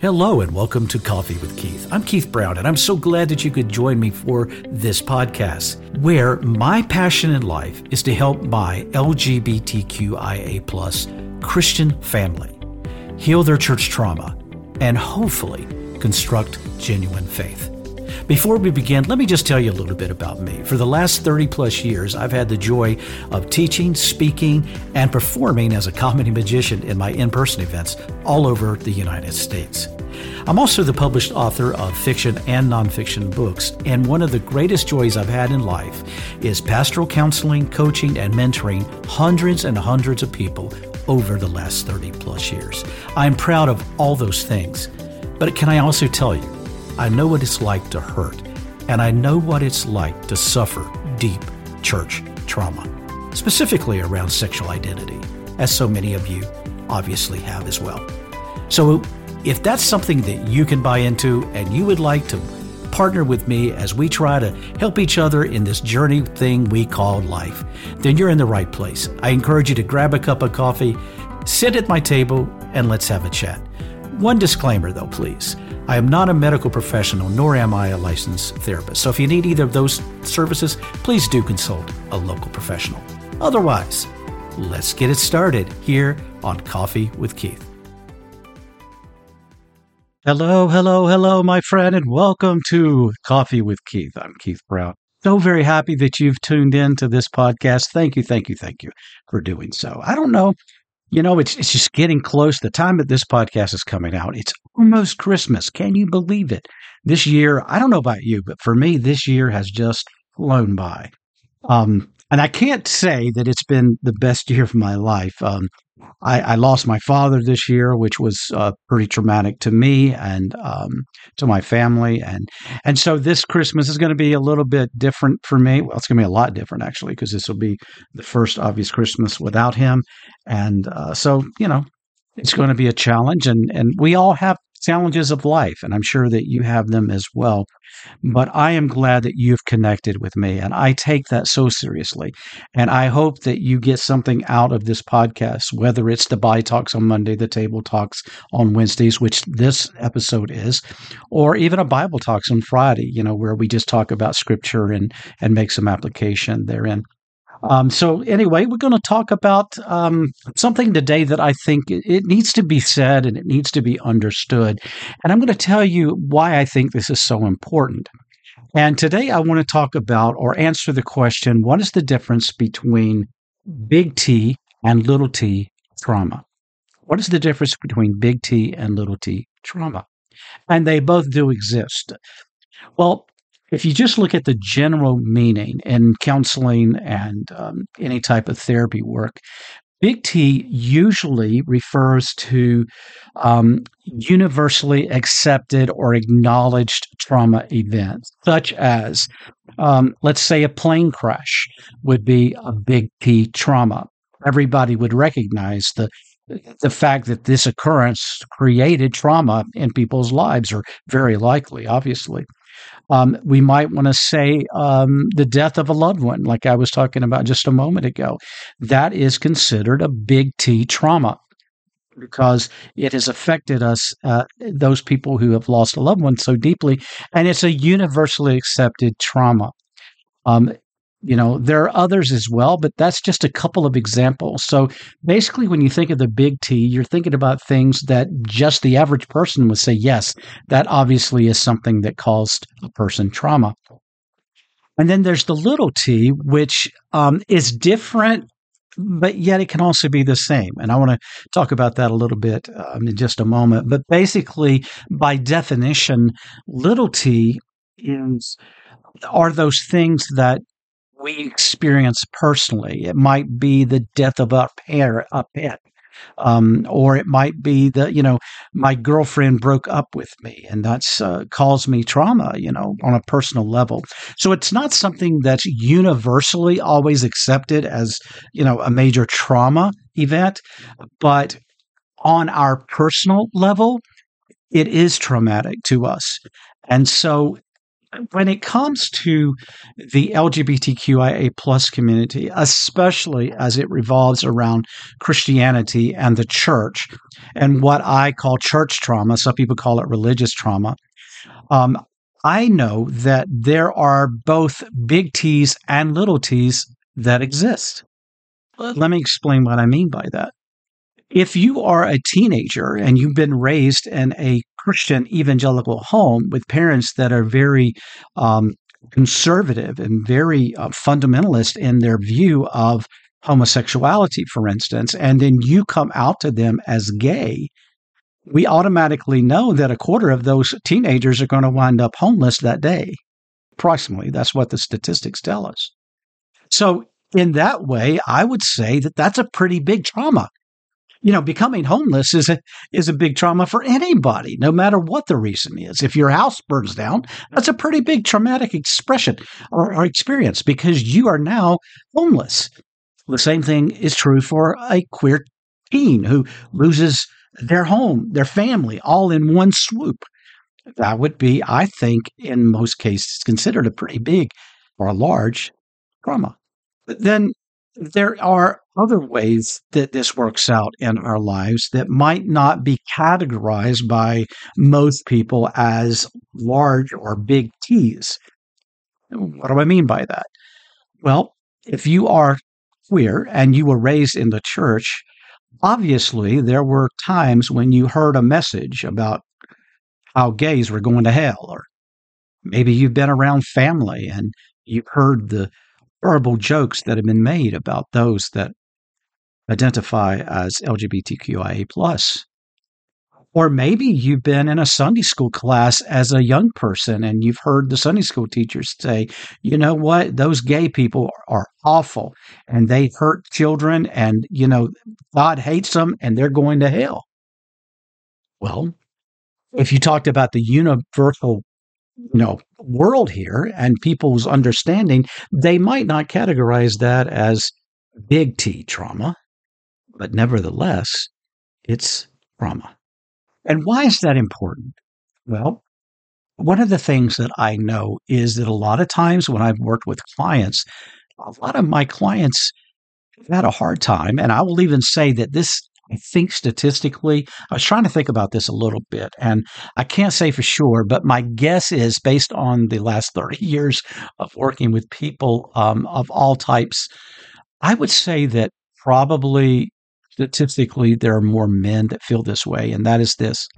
Hello and welcome to Coffee with Keith. I'm Keith Brown, and I'm so glad that you could join me for this podcast, where my passion in life is to help my LGBTQIA Christian family heal their church trauma and hopefully construct genuine faith. Before we begin, let me just tell you a little bit about me. For the last 30 plus years, I've had the joy of teaching, speaking, and performing as a comedy magician in my in person events all over the United States. I'm also the published author of fiction and nonfiction books, and one of the greatest joys I've had in life is pastoral counseling, coaching, and mentoring hundreds and hundreds of people over the last 30 plus years. I'm proud of all those things, but can I also tell you, I know what it's like to hurt, and I know what it's like to suffer deep church trauma, specifically around sexual identity, as so many of you obviously have as well. So, if that's something that you can buy into and you would like to partner with me as we try to help each other in this journey thing we call life, then you're in the right place. I encourage you to grab a cup of coffee, sit at my table, and let's have a chat. One disclaimer though, please. I am not a medical professional, nor am I a licensed therapist. So if you need either of those services, please do consult a local professional. Otherwise, let's get it started here on Coffee with Keith. Hello, hello, hello, my friend, and welcome to Coffee with Keith. I'm Keith Brown. So very happy that you've tuned in to this podcast. Thank you, thank you, thank you for doing so. I don't know you know, it's it's just getting close. The time that this podcast is coming out, it's almost Christmas. Can you believe it? This year, I don't know about you, but for me, this year has just flown by. Um, and I can't say that it's been the best year of my life. Um, I, I, lost my father this year, which was uh, pretty traumatic to me and um, to my family, and and so this Christmas is going to be a little bit different for me. Well, it's going to be a lot different actually, because this will be the first obvious Christmas without him, and uh, so you know it's going to be a challenge, and and we all have challenges of life, and I'm sure that you have them as well. But I am glad that you've connected with me, and I take that so seriously. And I hope that you get something out of this podcast, whether it's the Bi Talks on Monday, the Table Talks on Wednesdays, which this episode is, or even a Bible Talks on Friday, you know, where we just talk about scripture and, and make some application therein. Um, so anyway, we're going to talk about um, something today that I think it needs to be said and it needs to be understood. And I'm going to tell you why I think this is so important. And today I want to talk about or answer the question what is the difference between big T and little t trauma? What is the difference between big T and little t trauma? And they both do exist. Well, if you just look at the general meaning in counseling and um, any type of therapy work, Big T usually refers to um, universally accepted or acknowledged trauma events, such as, um, let's say, a plane crash would be a big T trauma. Everybody would recognize the the fact that this occurrence created trauma in people's lives, or very likely, obviously. Um, we might want to say um, the death of a loved one, like I was talking about just a moment ago. That is considered a big T trauma because it has affected us, uh, those people who have lost a loved one so deeply, and it's a universally accepted trauma. Um, you know, there are others as well, but that's just a couple of examples. So basically, when you think of the big T, you're thinking about things that just the average person would say, yes, that obviously is something that caused a person trauma. And then there's the little t, which um, is different, but yet it can also be the same. And I want to talk about that a little bit um, in just a moment. But basically, by definition, little t is are those things that we experience personally. It might be the death of a pair, a pet, um, or it might be that you know my girlfriend broke up with me, and that's uh, caused me trauma, you know, on a personal level. So it's not something that's universally always accepted as you know a major trauma event, but on our personal level, it is traumatic to us. And so when it comes to the LGBTQIA plus community, especially as it revolves around Christianity and the church, and what I call church trauma, some people call it religious trauma, um, I know that there are both big T's and little T's that exist. Let me explain what I mean by that. If you are a teenager and you've been raised in a Christian evangelical home with parents that are very um, conservative and very uh, fundamentalist in their view of homosexuality, for instance, and then you come out to them as gay, we automatically know that a quarter of those teenagers are going to wind up homeless that day. Approximately, that's what the statistics tell us. So, in that way, I would say that that's a pretty big trauma you know, becoming homeless is a is a big trauma for anybody, no matter what the reason is. If your house burns down, that's a pretty big traumatic expression or, or experience because you are now homeless. The same thing is true for a queer teen who loses their home, their family, all in one swoop. That would be, I think, in most cases, considered a pretty big or a large trauma. But then there are other ways that this works out in our lives that might not be categorized by most people as large or big T's. What do I mean by that? Well, if you are queer and you were raised in the church, obviously there were times when you heard a message about how gays were going to hell, or maybe you've been around family and you've heard the horrible jokes that have been made about those that identify as LGBTQIA plus. Or maybe you've been in a Sunday school class as a young person and you've heard the Sunday school teachers say, you know what, those gay people are awful and they hurt children and, you know, God hates them and they're going to hell. Well, if you talked about the universal you know world here and people's understanding they might not categorize that as big t trauma but nevertheless it's trauma. And why is that important? Well one of the things that i know is that a lot of times when i've worked with clients a lot of my clients have had a hard time and i will even say that this I think statistically, I was trying to think about this a little bit, and I can't say for sure, but my guess is based on the last 30 years of working with people um, of all types, I would say that probably statistically there are more men that feel this way, and that is this.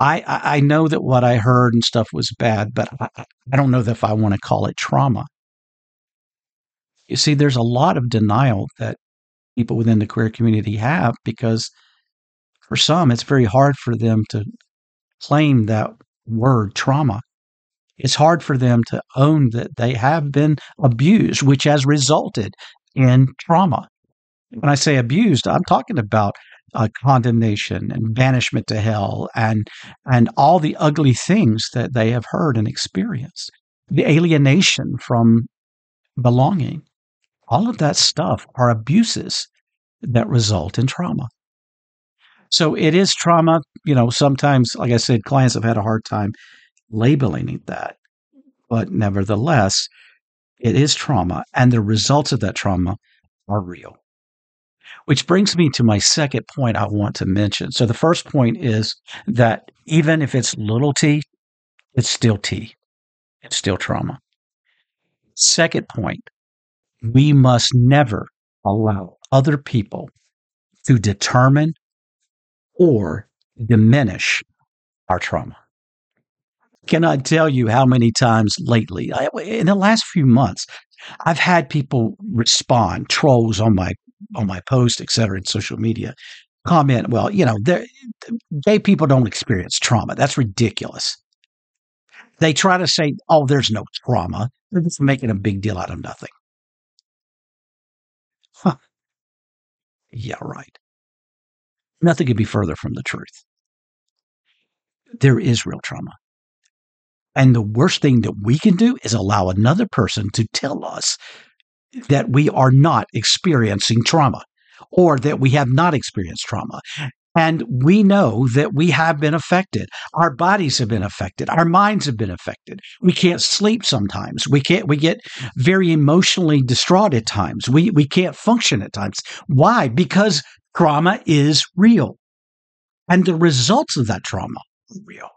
I, I know that what I heard and stuff was bad, but I, I don't know if I want to call it trauma. You see, there's a lot of denial that people within the queer community have because for some it's very hard for them to claim that word trauma. It's hard for them to own that they have been abused which has resulted in trauma. When i say abused i'm talking about uh, condemnation and banishment to hell and and all the ugly things that they have heard and experienced. The alienation from belonging all of that stuff are abuses that result in trauma. So it is trauma. You know, sometimes, like I said, clients have had a hard time labeling that. But nevertheless, it is trauma, and the results of that trauma are real. Which brings me to my second point I want to mention. So the first point is that even if it's little t, it's still t, it's still trauma. Second point, we must never allow other people to determine or diminish our trauma. cannot tell you how many times lately, I, in the last few months, I've had people respond, trolls on my on my post, et cetera, in social media, comment, well, you know, gay people don't experience trauma. That's ridiculous. They try to say, oh, there's no trauma. They're just making a big deal out of nothing. Huh. Yeah, right. Nothing could be further from the truth. There is real trauma. And the worst thing that we can do is allow another person to tell us that we are not experiencing trauma or that we have not experienced trauma. And we know that we have been affected. Our bodies have been affected. Our minds have been affected. We can't sleep sometimes. We can't, we get very emotionally distraught at times. We, we can't function at times. Why? Because trauma is real. And the results of that trauma are real.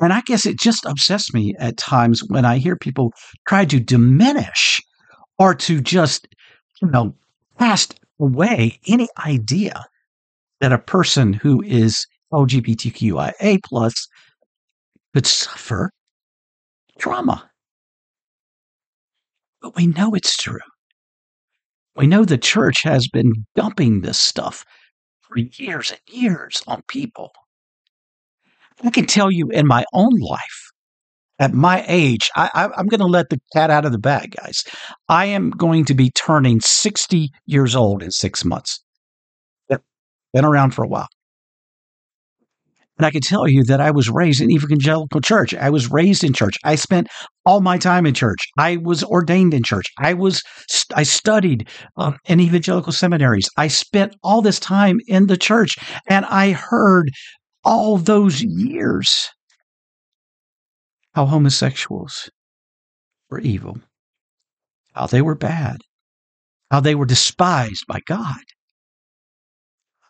And I guess it just upsets me at times when I hear people try to diminish or to just, you know, cast away any idea that a person who mm-hmm. is LGBTQIA plus could suffer trauma. But we know it's true. We know the church has been dumping this stuff for years and years on people. I can tell you in my own life, at my age, I, am going to let the cat out of the bag, guys. I am going to be turning 60 years old in six months. Yep. Been around for a while. And I can tell you that I was raised in evangelical church. I was raised in church. I spent all my time in church. I was ordained in church. I was I studied um, in evangelical seminaries. I spent all this time in the church, and I heard all those years how homosexuals were evil, how they were bad, how they were despised by God.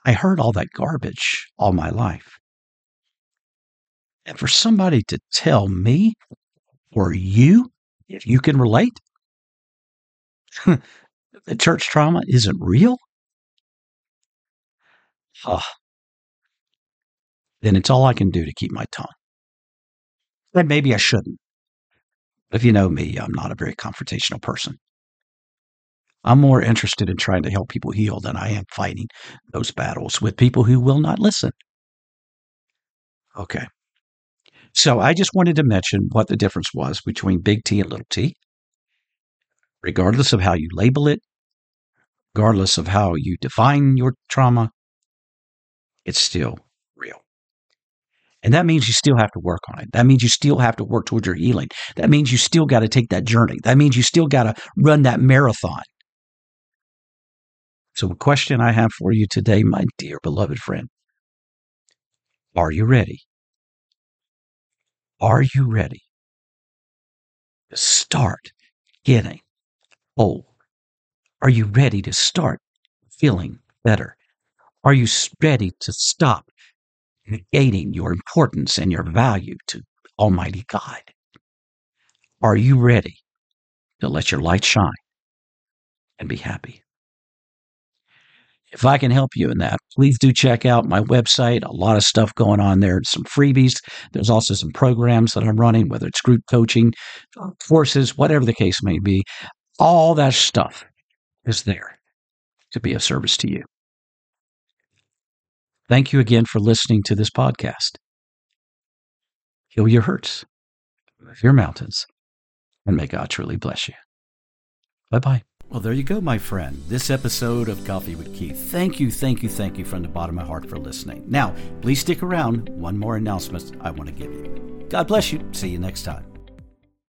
I heard all that garbage all my life. And for somebody to tell me or you, if you can relate, that church trauma isn't real, oh, then it's all I can do to keep my tongue. And maybe I shouldn't. If you know me, I'm not a very confrontational person. I'm more interested in trying to help people heal than I am fighting those battles with people who will not listen. Okay. So I just wanted to mention what the difference was between big T and little t. Regardless of how you label it, regardless of how you define your trauma, it's still and that means you still have to work on it. That means you still have to work towards your healing. That means you still got to take that journey. That means you still got to run that marathon. So, the question I have for you today, my dear beloved friend, are you ready? Are you ready to start getting whole? Are you ready to start feeling better? Are you ready to stop negating your importance and your value to Almighty God? Are you ready to let your light shine and be happy? If I can help you in that, please do check out my website. A lot of stuff going on there, some freebies. There's also some programs that I'm running, whether it's group coaching, uh, courses, whatever the case may be. All that stuff is there to be of service to you. Thank you again for listening to this podcast. Heal your hurts, move your mountains, and may God truly bless you. Bye bye. Well, there you go, my friend. This episode of Coffee with Keith. Thank you, thank you, thank you from the bottom of my heart for listening. Now, please stick around. One more announcement I want to give you. God bless you. See you next time.